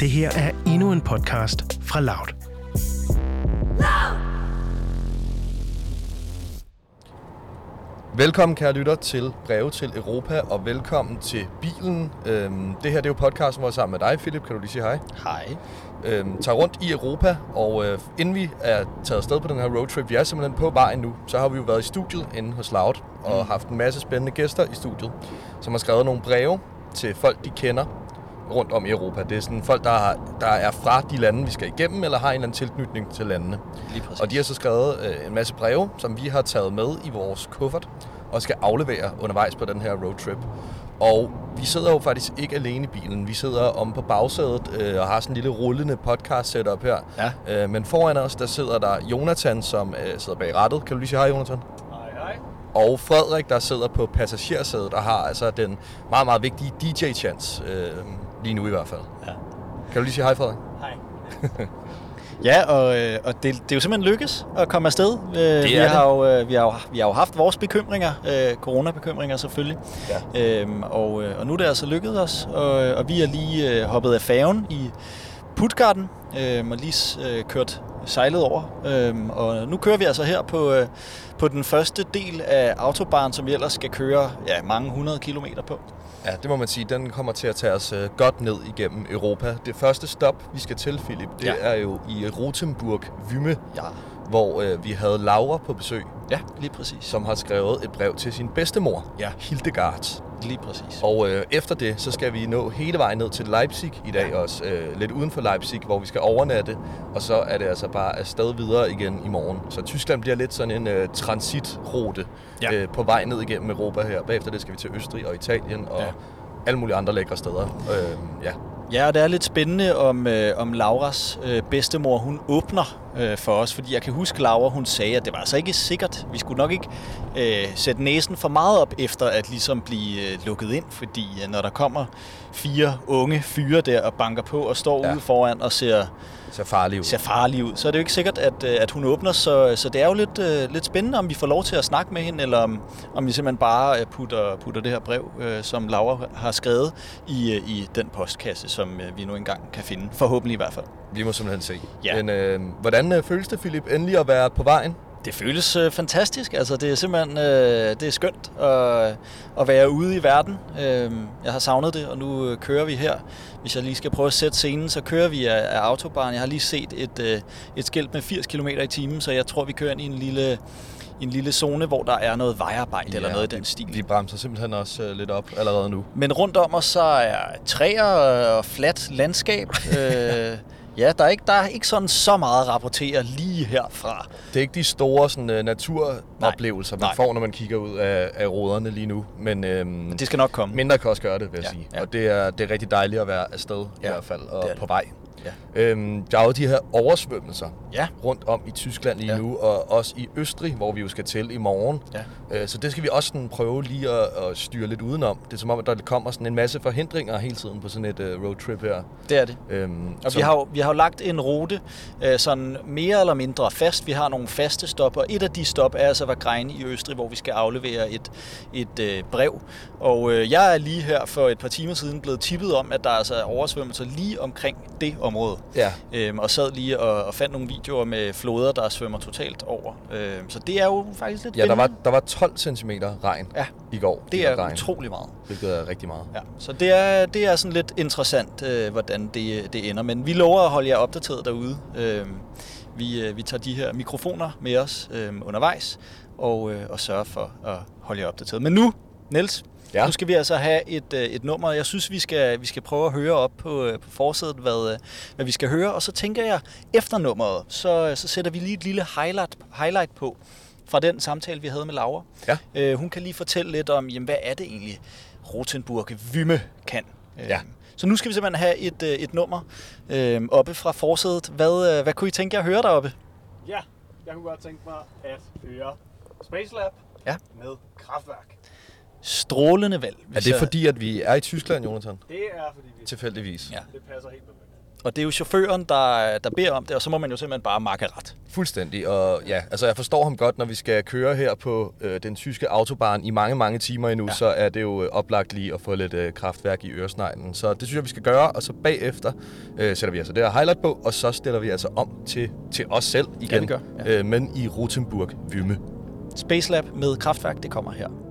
Det her er endnu en podcast fra Loud. Velkommen, kære lytter, til Breve til Europa, og velkommen til Bilen. Øhm, det her det er jo podcasten, hvor jeg er sammen med dig, Philip. Kan du lige sige hej? Hej. Øhm, tager rundt i Europa, og øh, inden vi er taget afsted på den her roadtrip, vi er simpelthen på vejen nu, så har vi jo været i studiet inde hos Loud, og Mm. haft en masse spændende gæster i studiet, som har skrevet nogle breve til folk, de kender rundt om i Europa. Det er sådan folk, der, har, der er fra de lande, vi skal igennem, eller har en eller anden tilknytning til landene. Lige præcis. Og de har så skrevet øh, en masse breve, som vi har taget med i vores kuffert og skal aflevere undervejs på den her roadtrip. Og vi sidder jo faktisk ikke alene i bilen. Vi sidder om på bagsædet øh, og har sådan en lille rullende podcast setup her. Ja. Øh, men foran os, der sidder der Jonathan, som øh, sidder bag rattet. Kan du lige sige hej, Jonathan? Hej, hej. Og Frederik, der sidder på passagersædet og har altså den meget, meget vigtige DJ-chance. Øh, lige nu i hvert fald. Ja. Kan du lige sige hej, Frederik? Hej. Ja, og, øh, og det, det er jo simpelthen lykkes at komme afsed. Øh, vi, det. har jo, øh, vi, har jo, vi har jo haft vores bekymringer, øh, coronabekymringer selvfølgelig. Ja. Øhm, og, øh, og nu er det altså lykkedes os, og, og vi er lige øh, hoppet af færgen i Puttgarden øh, og lige øh, kørt sejlet over. Øhm, og nu kører vi altså her på, øh, på den første del af autobahn, som vi ellers skal køre ja, mange hundrede kilometer på. Ja, det må man sige. Den kommer til at tage os øh, godt ned igennem Europa. Det første stop, vi skal til, Philip, det Ja. er jo i Rotenburg, Vyme, Ja, hvor øh, vi havde Laura på besøg, ja lige præcis. som har skrevet et brev til sin bedstemor, Ja. Hildegard. Lige præcis. Og øh, efter det, så skal vi nå hele vejen ned til Leipzig i dag også, øh, lidt uden for Leipzig, hvor vi skal overnatte, og så er det altså bare afsted videre igen i morgen. Så Tyskland bliver lidt sådan en øh, transitrute Ja. øh, på vej ned igennem Europa her. Bagefter det skal vi til Østrig og Italien og Ja. alle mulige andre lækre steder. Øh, ja. Ja, og det er lidt spændende om, øh, om Lauras øh, bedstemor, hun åbner øh, for os, fordi jeg kan huske, Laura, hun sagde, at det var altså ikke sikkert. Vi skulle nok ikke øh, sætte næsen for meget op efter at ligesom blive øh, lukket ind, fordi øh, når der kommer fire unge fyre der og banker på og står Ja. ude foran og ser, ser farligt ud. ser farlige ud, så er det jo ikke sikkert, at, øh, at hun åbner. Så, så det er jo lidt, øh, lidt spændende, om vi får lov til at snakke med hende, eller om, om vi simpelthen bare øh, putter, putter det her brev, øh, som Laura har skrevet, i, øh, i den postkasse, som øh, vi nu engang kan finde. Forhåbentlig i hvert fald. Vi må simpelthen se. Ja. Men øh, hvordan øh, føles det, Philip, endelig at være på vejen? Det føles øh, fantastisk. Altså, det er simpelthen øh, det er skønt at, at være ude i verden. Øh, jeg har savnet det, og nu øh, kører vi her. Hvis jeg lige skal prøve at sætte scenen, så kører vi af, af autobahn. Jeg har lige set et, øh, et skilt med 80 km i timen, så jeg tror, vi kører ind i en lille, en lille zone, hvor der er noget vejarbejde ja, eller noget i den stil. Vi bremser simpelthen også øh, lidt op allerede nu. Men rundt om os så er træer og fladt landskab. øh, ja, der er, ikke, der er ikke sådan så meget at rapportere lige herfra. Det er ikke de store sådan, øh, naturoplevelser, man Nej. får, når man kigger ud af, af roderne lige nu. Men øhm, Det skal nok komme. mindre kan også gøre det, vil jeg Ja, sige. ja. Og det er, det er rigtig dejligt at være afsted ja, i hvert fald, og det det. på vej. Ja. Øhm, der er jo de her oversvømmelser Ja. rundt om i Tyskland lige Ja. nu, og også i Østrig, hvor vi jo skal til i morgen. Ja. Øh, så det skal vi også sådan prøve lige at, at styre lidt udenom. Det er som om, at der kommer sådan en masse forhindringer hele tiden på sådan et uh, roadtrip her. Det er det. Øhm, Og som- vi har, jo, vi har jo lagt en rute øh, sådan mere eller mindre fast. Vi har nogle faste stop, og et af de stop er altså Vagrein i Østrig, hvor vi skal aflevere et, et øh, brev. Og øh, jeg er lige her for et par timer siden blevet tippet om, at der altså er oversvømmelser lige omkring det område. Ja. Øhm, og sad lige og, og fandt nogle videoer med floder, der svømmer totalt over. Øhm, så det er jo faktisk lidt Ja, der var, der var 12 cm regn Ja. i går. Det er Bahrain, utrolig meget. Hvilket er rigtig meget. Ja, så det er, det er sådan lidt interessant, øh, hvordan det, det ender. Men vi lover at holde jer opdateret derude. Øh, vi, øh, vi tager de her mikrofoner med os øh, undervejs og, øh, og sørger for at holde jer opdateret. Men nu, Niels, Ja. nu skal vi altså have et, øh, et nummer. Jeg synes, vi skal, vi skal prøve at høre op på, øh, på forsædet, hvad, øh, hvad vi skal høre. Og så tænker jeg, efter nummeret, så, så sætter vi lige et lille highlight, highlight på fra den samtale, vi havde med Laura. Ja. Øh, hun kan lige fortælle lidt om, jamen, hvad er det egentlig, Rotenburg Vymme kan. Ja. Så nu skal vi simpelthen have et, et nummer øh, oppe fra forsædet. Hvad, hvad kunne I tænke jer at høre deroppe? Ja, jeg kunne godt tænke mig at høre Space Lab Ja. med Kraftværk. Strålende valg. Er det fordi, at vi er i Tyskland, Jonathan? Det er fordi, vi... Tilfældigvis. Ja. det passer helt perfekt. Og det er jo chaufføren, der, der beder om det, og så må man jo simpelthen bare makke ret. Fuldstændig, og ja, altså jeg forstår ham godt, når vi skal køre her på øh, den tyske autobahn i mange, mange timer endnu, ja. Ja. så er det jo øh, oplagt lige at få lidt øh, kraftværk i øresneglen. Så det synes jeg, vi skal gøre, og så bagefter øh, sætter vi altså det her highlight på, og så stiller vi altså om til, til os selv igen, vi gør, øh, men i Rotenburg Vymme. Space Lab med kraftværk, det kommer her.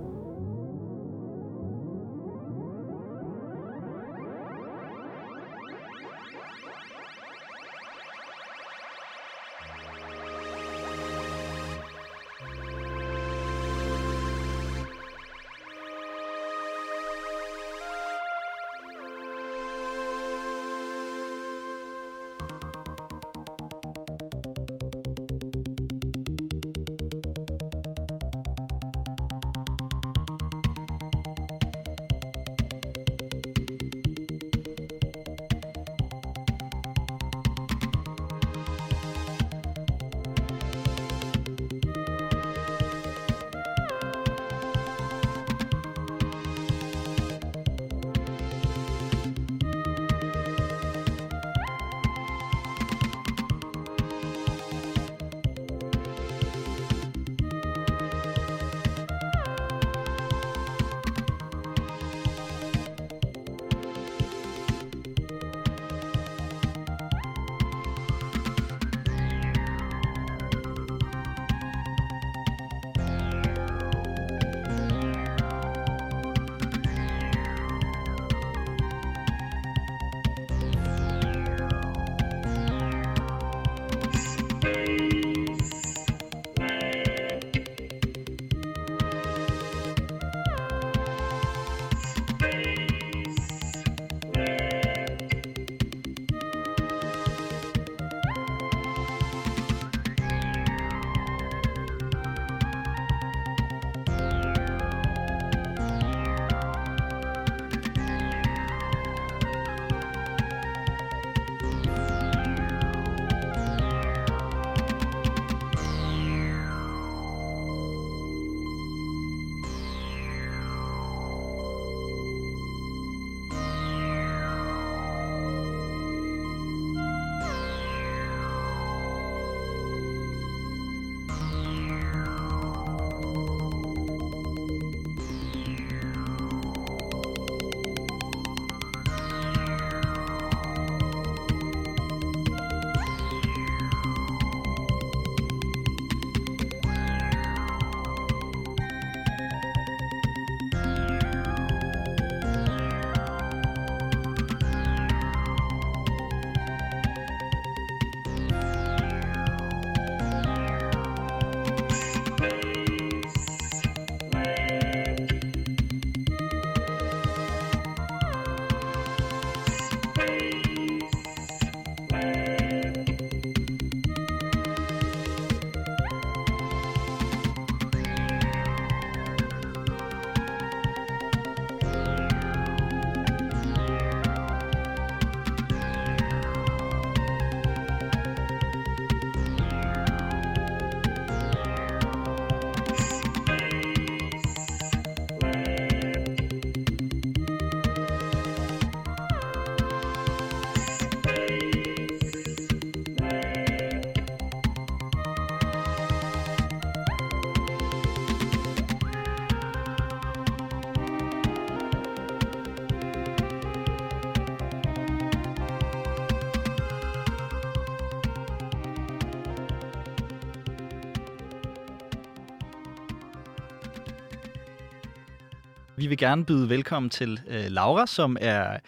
Vi vil gerne byde velkommen til øh, Laura, som er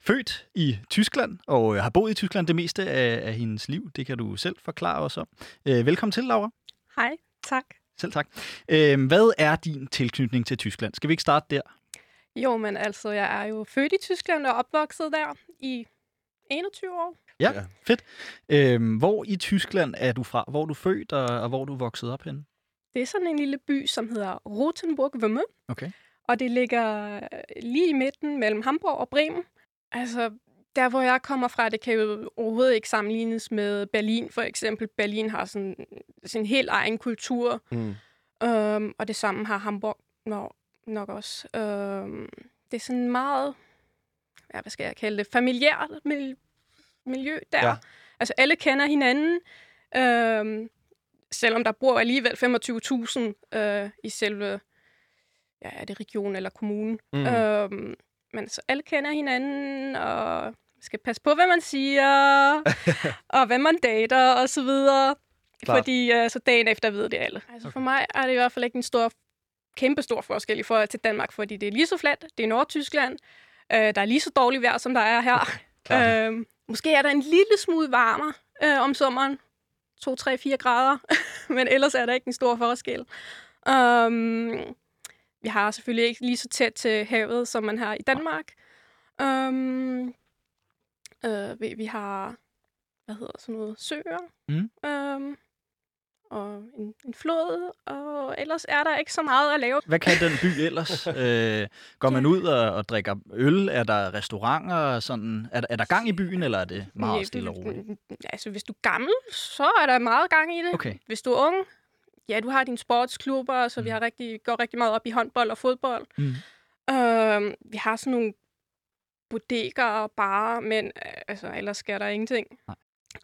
født i Tyskland og øh, har boet i Tyskland det meste af, af hendes liv. Det kan du selv forklare os om. Øh, velkommen til, Laura. Hej, tak. Selv tak. Øh, hvad er din tilknytning til Tyskland? Skal vi ikke starte der? Jo, men altså, jeg er jo født i Tyskland og opvokset der i 21 år. Ja, fedt. Øh, hvor i Tyskland er du fra? Hvor er du født, og, og hvor er du vokset op henne? Det er sådan en lille by, som hedder Rotenburg-Wømme, Okay. Og det ligger lige i midten mellem Hamburg og Bremen. Altså, der hvor jeg kommer fra, det kan jo overhovedet ikke sammenlignes med Berlin, for eksempel. Berlin har sådan sin helt egen kultur, Mm. øhm, og det samme har Hamburg nok, nok også. Øhm, det er sådan meget, ja, hvad skal jeg kalde det, familiært, mil- miljø der. Ja. Altså alle kender hinanden, øhm, selvom der bor alligevel 25.000 øh, i selve, ja, er det region eller kommunen. Mm. Øhm, men så alle kender hinanden, og skal passe på, hvad man siger, og hvad man dater, og så videre. Klart. Fordi øh, så dagen efter ved det alle. Altså okay. for mig er det i hvert fald ikke en stor, kæmpe stor forskel i forhold til Danmark, fordi det er lige så fladt, det er Nordtyskland, øh, der er lige så dårligt vejr, som der er her. Klart. øh, måske er der en lille smule varmere øh, om sommeren, 2, 3, 4 grader, men ellers er der ikke en stor forskel. Um, vi har selvfølgelig ikke lige så tæt til havet, som man har i Danmark. Um, øh, vi, vi har, hvad hedder sådan noget, søer. Mm. Um, og en, en flod, og ellers er der ikke så meget at lave. Hvad kan den by ellers? øh, går man ud og, og drikker øl? Er der restauranter? Sådan? Er, der- er der gang i byen, eller er det meget stille og roligt? Altså, hvis du er gammel, så er der meget gang i det. Okay. Hvis du er ung, ja, du har dine sportsklubber, så mm. vi har rigtig, går rigtig meget op i håndbold og fodbold. Mm. Øhm, vi har sådan nogle bodekker og barer, men øh, altså, ellers sker der ingenting.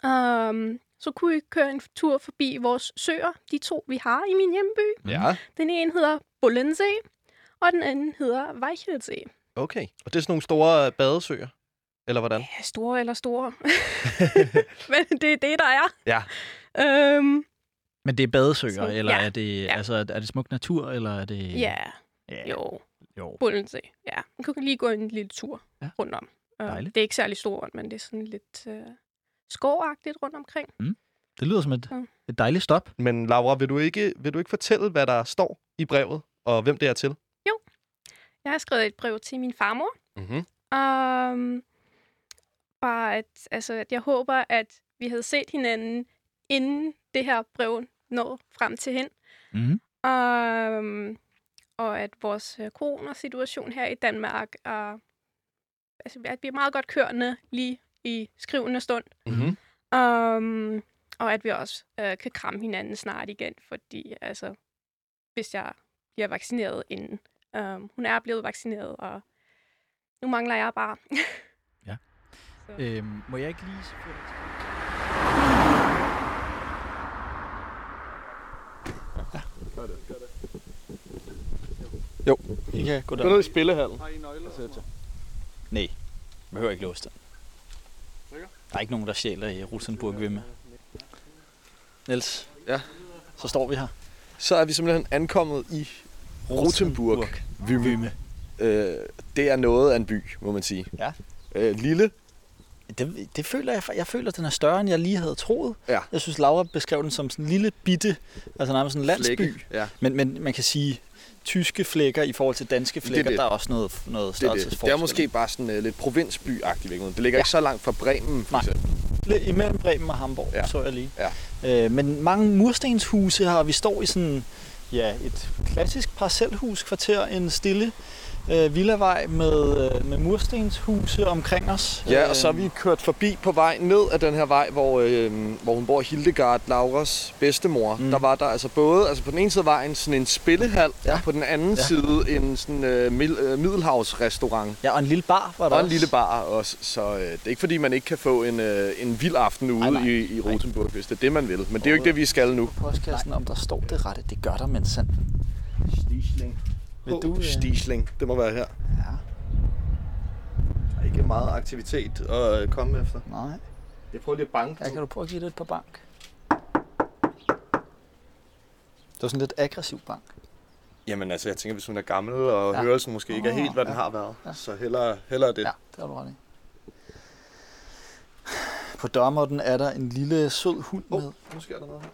Um, så kunne vi køre en tur forbi vores søer, de to, vi har i min hjemby. Ja, Den ene hedder Bullensee, og den anden hedder Weichelsee. okay. Og det er sådan nogle store badesøer? Eller hvordan? Ja, store eller store. men det er det, der er. Ja. Øhm, Men det er badesøer, Så- eller ja. er det Ja. altså er det smuk natur, eller er det ja, ja. jo. jo. Bullensee, ja. Man kan lige gå en lille tur Ja. rundt om. Dejligt. Det er ikke særlig stort, men det er sådan lidt øh, skovagtigt rundt omkring. Det lyder som et, Ja. et dejligt stop. Men Laura, vil du, ikke, vil du ikke fortælle, hvad der står i brevet, og hvem det er til? Jeg har skrevet et brev til min farmor. Mm-hmm. Um, bare at, altså, at jeg håber, at vi havde set hinanden, inden det her brev når frem til hende. Mm-hmm. Um, og at vores øh, coronasituation her i Danmark er, altså, at vi er meget godt kørende lige i skrivende stund. Mm-hmm. Um, og at vi også øh, kan kramme hinanden snart igen, fordi altså, hvis jeg bliver vaccineret inden. Um, hun er blevet vaccineret, og nu mangler jeg bare. Øhm, må jeg ikke lige... Jo. I kan gå Gå der. ned i spillehallen. Har I nøgler? Nej, behøver ikke låse den. Sikker? Der er ikke nogen, der stjæler i Rosenburg Vimme. Niels, Ja. så står vi her. Så er vi simpelthen ankommet i Rotenburg. Vimme. Øh, det er noget af en by, må man sige. Ja. Øh, lille. Det, det føler jeg, jeg føler, at den er større, end jeg lige havde troet. Ja. Jeg synes, Laura beskrev den som sådan en lille bitte, altså nærmest sådan en landsby. Flække. Ja. Men, men man kan sige, tyske flækker i forhold til danske flækker, det. der er også noget, noget Det er, det. størrelsesforskel. det er måske bare sådan uh, lidt provinsby-agtigt. Det ligger Ja. ikke så langt fra Bremen, for Nej. eksempel. Lidt imellem Bremen og Hamburg, Ja. så jeg lige. Ja. Øh, men mange murstenshuse og vi står i sådan ja, et klassisk parcelhuskvarter, en stille øh, villavej med, øh, med murstenshuse omkring os. Ja, og så er vi kørt forbi på vej ned af den her vej, hvor, øh, hvor hun bor Hildegard, Lauras bedstemor. Mm. Der var der altså både, altså på den ene side af vejen sådan en spillehal, ja. Og på den anden ja. Side en sådan øh, mid, øh, middelhavsrestaurant. Ja, og en lille bar var der Og en også. lille bar også, så øh, det er ikke fordi, man ikke kan få en, øh, en vild aften ude Nej, nej. i, i Rotenburg, hvis det er det, man vil. Men det er jo ikke det, vi skal nu. Postkassen, om der står det rette. Det gør der, men sandt. Stiesling. Vil du, øh, Stiesling, det må være her. Ja, Der er ikke meget aktivitet at øh, komme efter. nej. Jeg prøver lige at banke. Ja, kan du prøve at give det et par bank? Det var sådan lidt aggressiv bank. Jamen altså, jeg tænker, hvis hun er gammel, og ja. Hørelsen måske ikke er helt, hvad den ja. har været. Ja. Så hellere, hellere det. Ja, det har du ret i. På dørmåtten er der en lille sød hund Oh, med. nu sker der noget her.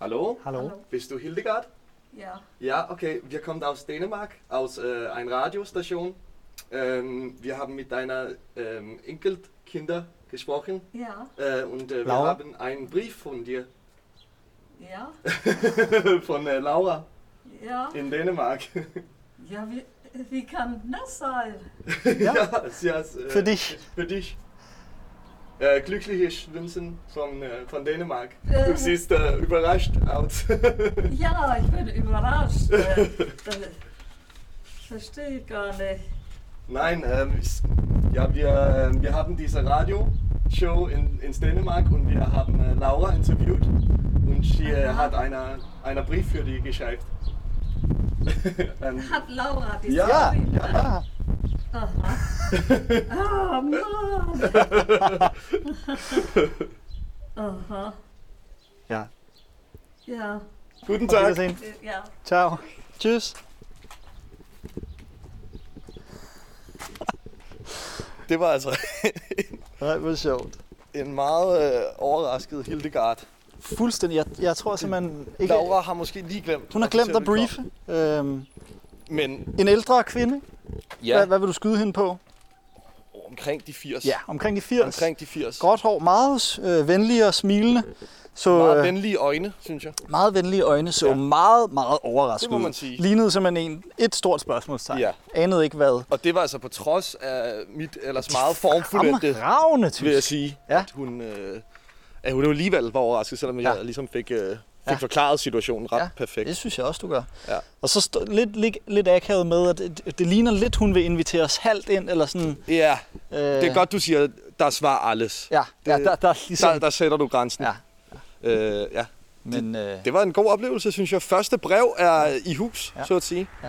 Hallo? Hallo? Bist du Hildegard? Ja, Ja, okay. Wir kommen aus Dänemark, aus äh, einer Radiostation. Ähm, wir haben mit deiner ähm, Enkelkinder gesprochen ja, äh, und äh, wir Laura? haben einen Brief von dir, ja, von äh, Laura ja. in Dänemark. Ja, wie, wie kann das sein? ja, sie hat äh, Für dich. Für dich. Äh, glückliches Wünschen von, äh, von Dänemark. Äh. Du siehst äh, überrascht aus. Ja, ich bin überrascht. Äh, das verstehe ich gar nicht. Nein, ähm, ich, Ja, wir, ähm, wir haben diese Radioshow in, in Dänemark und wir haben äh, Laura interviewt und sie äh, hat eine, einen Brief für die geschrieben. ähm, Hat Laura die Ja, Story? Ja. Aha. Ah, Mann. Aha. Ja. Ja. guten Tag. Wiedersehen. Ja. Ciao. Tschüss. Det var altså Nej, hvor sjovt. en meget øh, overrasket Hildegard. Fuldstændig. Jeg, jeg tror simpelthen ikke... Laura har måske lige glemt. Hun har glemt at fortælle briefe. Øhm. Men en ældre kvinde. ja, Hvad, hvad vil du skyde hende på? omkring de 80. Ja, omkring de 80. Omkring de 80. Gråt hår, meget øh, venlig og smilende. Så Meget øh, venlige øjne, synes jeg. meget venlige øjne, så Ja. meget, meget overrasket Det må man sige. Lignede simpelthen en, et stort spørgsmålstegn. Ja. Anede ikke hvad. Og det var altså på trods af mit ellers meget formfulde, Fremragende vil jeg sige, Ja. at hun, øh, at hun alligevel var overrasket, selvom Ja. jeg ligesom fik, øh, fik Ja. forklaret situationen ret Ja. perfekt. Det synes jeg også, du gør. Ja. Og så stå, lidt, lidt, lidt akavet med, at det, det ligner lidt, hun vil invitere os halvt ind, eller sådan... Ja, Øh, det er godt, du siger, der svar alles. Ja, ja Det- der, der, er ligesom, Der, der sætter du grænsen. Ja. Øh, ja. Men øh, Det var en god oplevelse, synes jeg. Første brev er i hus, Ja. så at sige. Ja.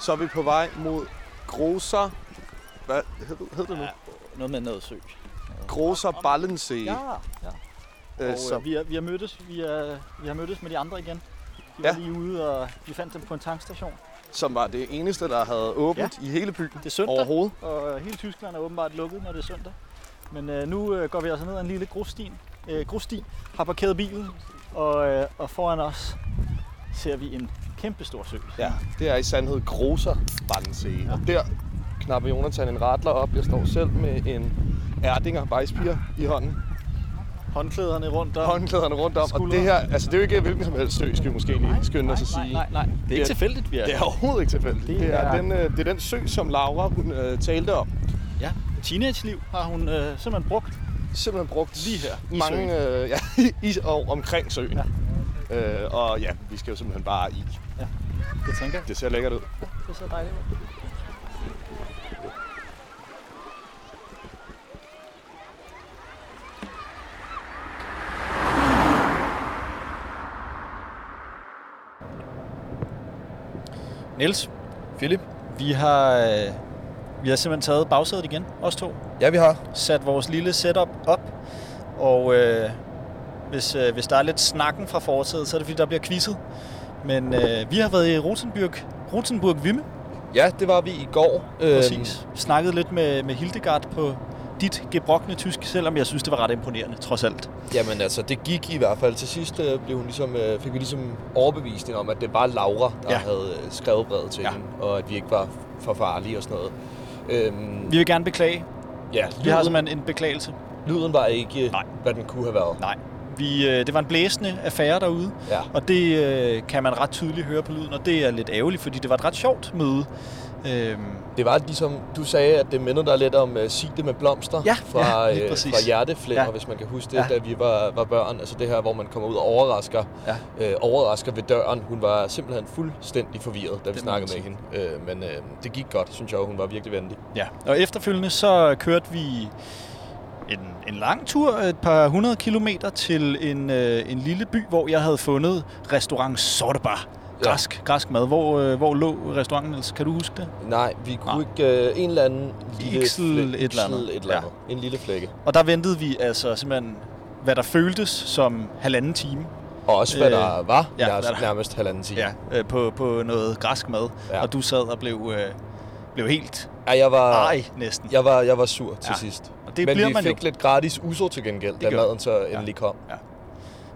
Så er vi på vej mod Groser... Hvad hed, hed det nu? Ja. noget med noget sø. Groser Ballensee. Ja, ja. øh, Og øh, vi, er, vi, har mødtes, vi, er, vi har mødtes med de andre igen. De var Ja. lige ude, og vi fandt dem på en tankstation. som var det eneste, der havde åbent i hele byen Det er søndag, overhovedet. og hele Tyskland er åbenbart lukket, når det er søndag. Men øh, nu øh, går vi altså ned ad en lille grussti, øh, har parkeret bilen, og, øh, og foran os ser vi en kæmpe stor sø. Ja, det er i sandhed Groser Ballensee. Ja. Og der knapper Jonathan en radler op. Jeg står selv med en Erdinger Weissbier i hånden. Håndklæderne rundt om. Håndklæderne rundt om. Og Skuldre. det her, altså det er jo ikke hvilken som helst sø, skal vi måske lige skynde os at sige. nej, nej, nej. Det er ikke er- tilfældigt, vi er. Det er overhovedet ikke tilfældigt. Det Det, er, er- den, øh, det er den sø, som Laura hun, øh, talte om. Ja. Teenage-liv har hun øh, simpelthen brugt. Simpelthen brugt Lige her, mange, øh, ja, i, og omkring søen. Ja. Øh, og ja, vi skal jo simpelthen bare i. Det tænker jeg. Det ser lækkert ud. Det ser dejligt ud. Niels, Philip? vi har, øh, vi har simpelthen taget bagsædet igen, os to. Ja, vi har. Sat vores lille setup op, og øh, hvis, øh, hvis der er lidt snakken fra forsædet, så er det fordi, der bliver quizzet. Men øh, vi har været i Rosenburg, Rosenburg Vimme, Ja, det var vi i går. Præcis. Snakket lidt med, med Hildegard på dit gebrokne tysk, selvom jeg synes, det var ret imponerende, trods alt. Jamen altså, det gik i hvert fald. Til sidst øh, blev hun ligesom, øh, fik vi ligesom overbevisning om, at det var Laura, der Ja. havde øh, skrevet brevet til Ja. hende, og at vi ikke var for farlige og sådan noget. Øhm, Vi vil gerne beklage. ja, Vi har lyden, simpelthen en beklagelse. lyden var ikke, Nej. hvad den kunne have været. Nej. Vi, øh, det var en blæsende affære derude, Ja. og det øh, kan man ret tydeligt høre på lyden, og det er lidt ærgerligt, fordi det var et ret sjovt møde. Øhm, Det var ligesom, du sagde, at det mindede dig lidt om uh, Sig det med blomster Ja, fra, ja, øh, fra Hjerteflimmer, Ja. hvis man kan huske det, Ja. da vi var, var børn. Altså det her, hvor man kommer ud og overrasker, Ja. øh, overrasker ved døren. Hun var simpelthen fuldstændig forvirret, da vi Det snakkede med hende. Øh, men øh, det gik godt, synes jeg, hun var virkelig venlig. ja. Og efterfølgende så kørte vi en, en lang tur, et par hundrede kilometer, til en, øh, en lille by, hvor jeg havde fundet restaurant Sortebar. Ja. Græsk, græsk mad. Hvor, øh, hvor lå restauranten, Niels? Kan du huske det? Nej, vi kunne Nej. ikke... Øh, en eller anden lille... Ixel flæ- et eller andet. Et eller Ja. andet. En lille flække. Og der ventede vi altså simpelthen, hvad der føltes som halvanden time Og også, hvad Øh, der var ja, nærmest, der- nærmest halvanden time. ja. øh, på, på noget græsk mad. Ja. Ja. Og du sad og blev, øh, blev helt ja jeg, var, ej næsten. jeg, var, jeg var sur til Ja. sidst. Og det Men bliver vi man fik jo. lidt gratis uso til gengæld, da gjorde maden så endelig kom.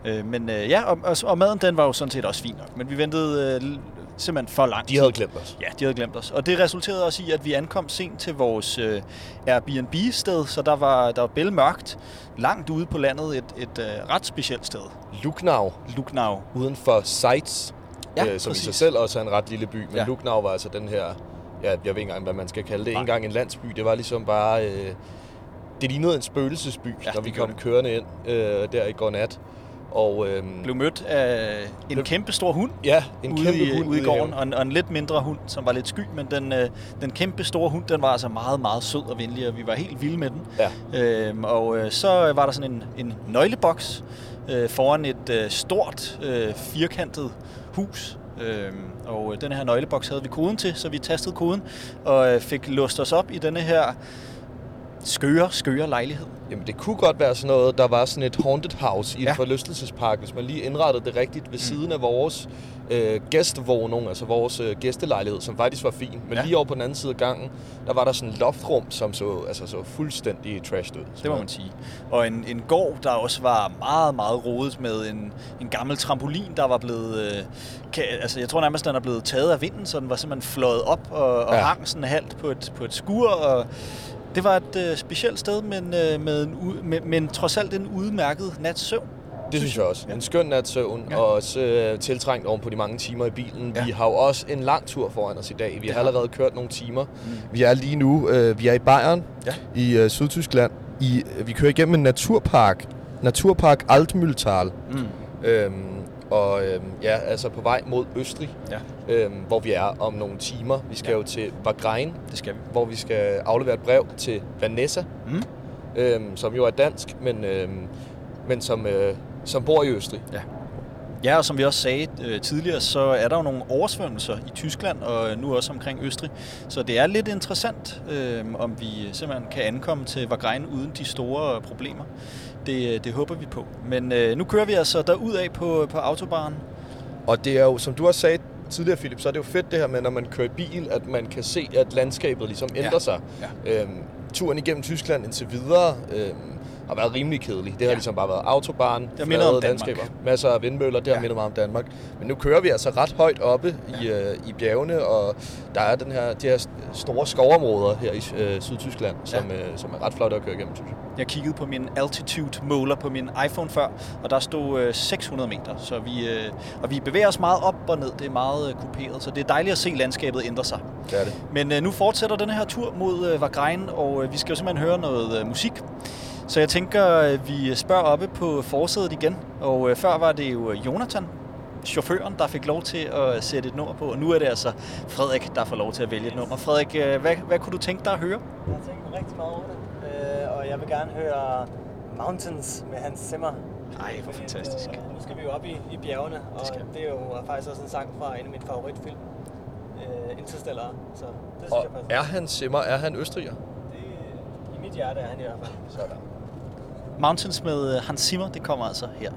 Øh, men øh, ja, og, og, og maden den var jo sådan set også fin nok. Men vi ventede øh, simpelthen for lang De havde glemt os. Ja, de havde glemt os. Og det resulterede også i, at vi ankom sent til vores øh, Airbnb-sted, så der var, der var bælmørkt langt ude på landet et, et øh, ret specielt sted. Lucknow, Lucknow. uden for Sites, Ja, øh, som præcis. i sig selv også er en ret lille by. Men Ja. ja. Lucknow var altså den her ja, jeg ved ikke engang, hvad man skal kalde det, ikke engang en landsby. Det var ligesom bare... Øh, det lignede en spøgelsesby, Ja, når vi det kom kørende ind øh, der i går nat. Og øhm, Blev mødt af en Blev- kæmpe stor hund ja, en ude, kæmpe i, hund ude i gården, og en, og en lidt mindre hund, som var lidt sky, men den, øh, den kæmpe store hund, den var altså meget, meget sød og venlig, og vi var helt vilde med den. Ja. Øhm, og øh, så var der sådan en, en nøgleboks øh, foran et øh, stort, øh, firkantet hus. Øhm, og øh, den her nøgleboks havde vi koden til, så vi tastede koden og øh, fik låst os op i denne her skøre, skøre lejlighed. Jamen, det kunne godt være sådan noget, der var sådan et haunted house i en Ja. forlystelsespark, hvis man lige indrettede det rigtigt ved siden af vores øh, gæstevågning, altså vores øh, gæstelejlighed, som faktisk var fin. Men Ja. lige over på den anden side af gangen, der var der sådan et loftrum, som så, altså, så fuldstændig trashed ud. Det må man sige. Og en, en gård, der også var meget, meget rodet med en, en gammel trampolin, der var blevet... Øh, kan, altså, jeg tror nærmest, den er blevet taget af vinden, så den var simpelthen fløjet op og, og. Ja. hang sådan halvt på et, på et skur. Og det var et øh, specielt sted, men, øh, med en, med, men trods alt en udmærket nats søvn. Det synes jeg også. En skøn nat søvn, Ja. ja. og også øh, tiltrængt oven på de mange timer i bilen. Ja. Ja. Vi har jo også en lang tur foran os i dag. Vi har har allerede kørt nogle timer. Mm. Vi er lige nu, øh, vi er i Bayern, Ja. i øh, Sydtyskland. I, øh, vi kører igennem en naturpark, Naturpark Altmühltal. Mm. Øhm, og øhm, ja, altså på vej mod Østrig, Ja, øhm, hvor vi er om nogle timer. Vi skal Ja. ja. jo til Wagrain, det skal vi. hvor vi skal aflevere et brev til Vanessa, Mm. øhm, som jo er dansk, men, øhm, men som, øh, som bor i Østrig. Ja, og som vi også sagde øh, tidligere, så er der jo nogle oversvømmelser i Tyskland og nu også omkring Østrig. Så det er lidt interessant, øh, om vi simpelthen kan ankomme til Vagrein uden de store problemer. Det, det håber vi på. Men øh, nu kører vi altså derud af på, på autobahnen. Og det er jo, som du også sagde tidligere, Philip, så er det jo fedt det her med, når man kører i bil, at man kan se, at landskabet ligesom ændrer Ja. sig. Ja. Øhm, turen igennem Tyskland indtil videre øhm, har været rimelig kedelig. Det har Ja. ligesom bare været autobahn, Det minder om landskaber, masser af vindmøller, det Ja. har mindet meget om Danmark. Men nu kører vi altså ret højt oppe i, øh, i bjergene, og der er den her, de her store skovområder her i øh, Sydtyskland, som, øh, som er ret flotte at køre igennem, synes jeg. Jeg kiggede på min altitude måler på min iPhone før, og der stod øh, 600 meter. Så vi, øh, og vi bevæger os meget op og ned. Det er meget øh, kuperet, så det er dejligt at se landskabet ændre sig. Det er det. Men øh, nu fortsætter den her tur mod øh, Vagrein, og øh, vi skal jo simpelthen høre noget øh, musik. Så jeg tænker, øh, vi spørger oppe på forsædet igen. Og øh, før var det jo øh, Jonathan, chaufføren, der fik lov til at sætte et nummer på. Og nu er det altså Frederik, der får lov til at vælge et nummer. Frederik, hvad, hvad kunne du tænke dig at høre? Jeg har tænkt rigtig meget over det, og jeg vil gerne høre Mountains med Hans Zimmer. Ej, hvor fantastisk. Nu, øh, nu skal vi jo op i, i bjergene, og Det skal det er jo faktisk også en sang fra en af mine favoritfilm, øh, Interstellar. Så det synes Og jeg passer. er han simmer? Er han østriger? Det, I mit hjerte er han i hvert fald. Sådan. Mountains med øh, Hans Zimmer, det kommer altså her.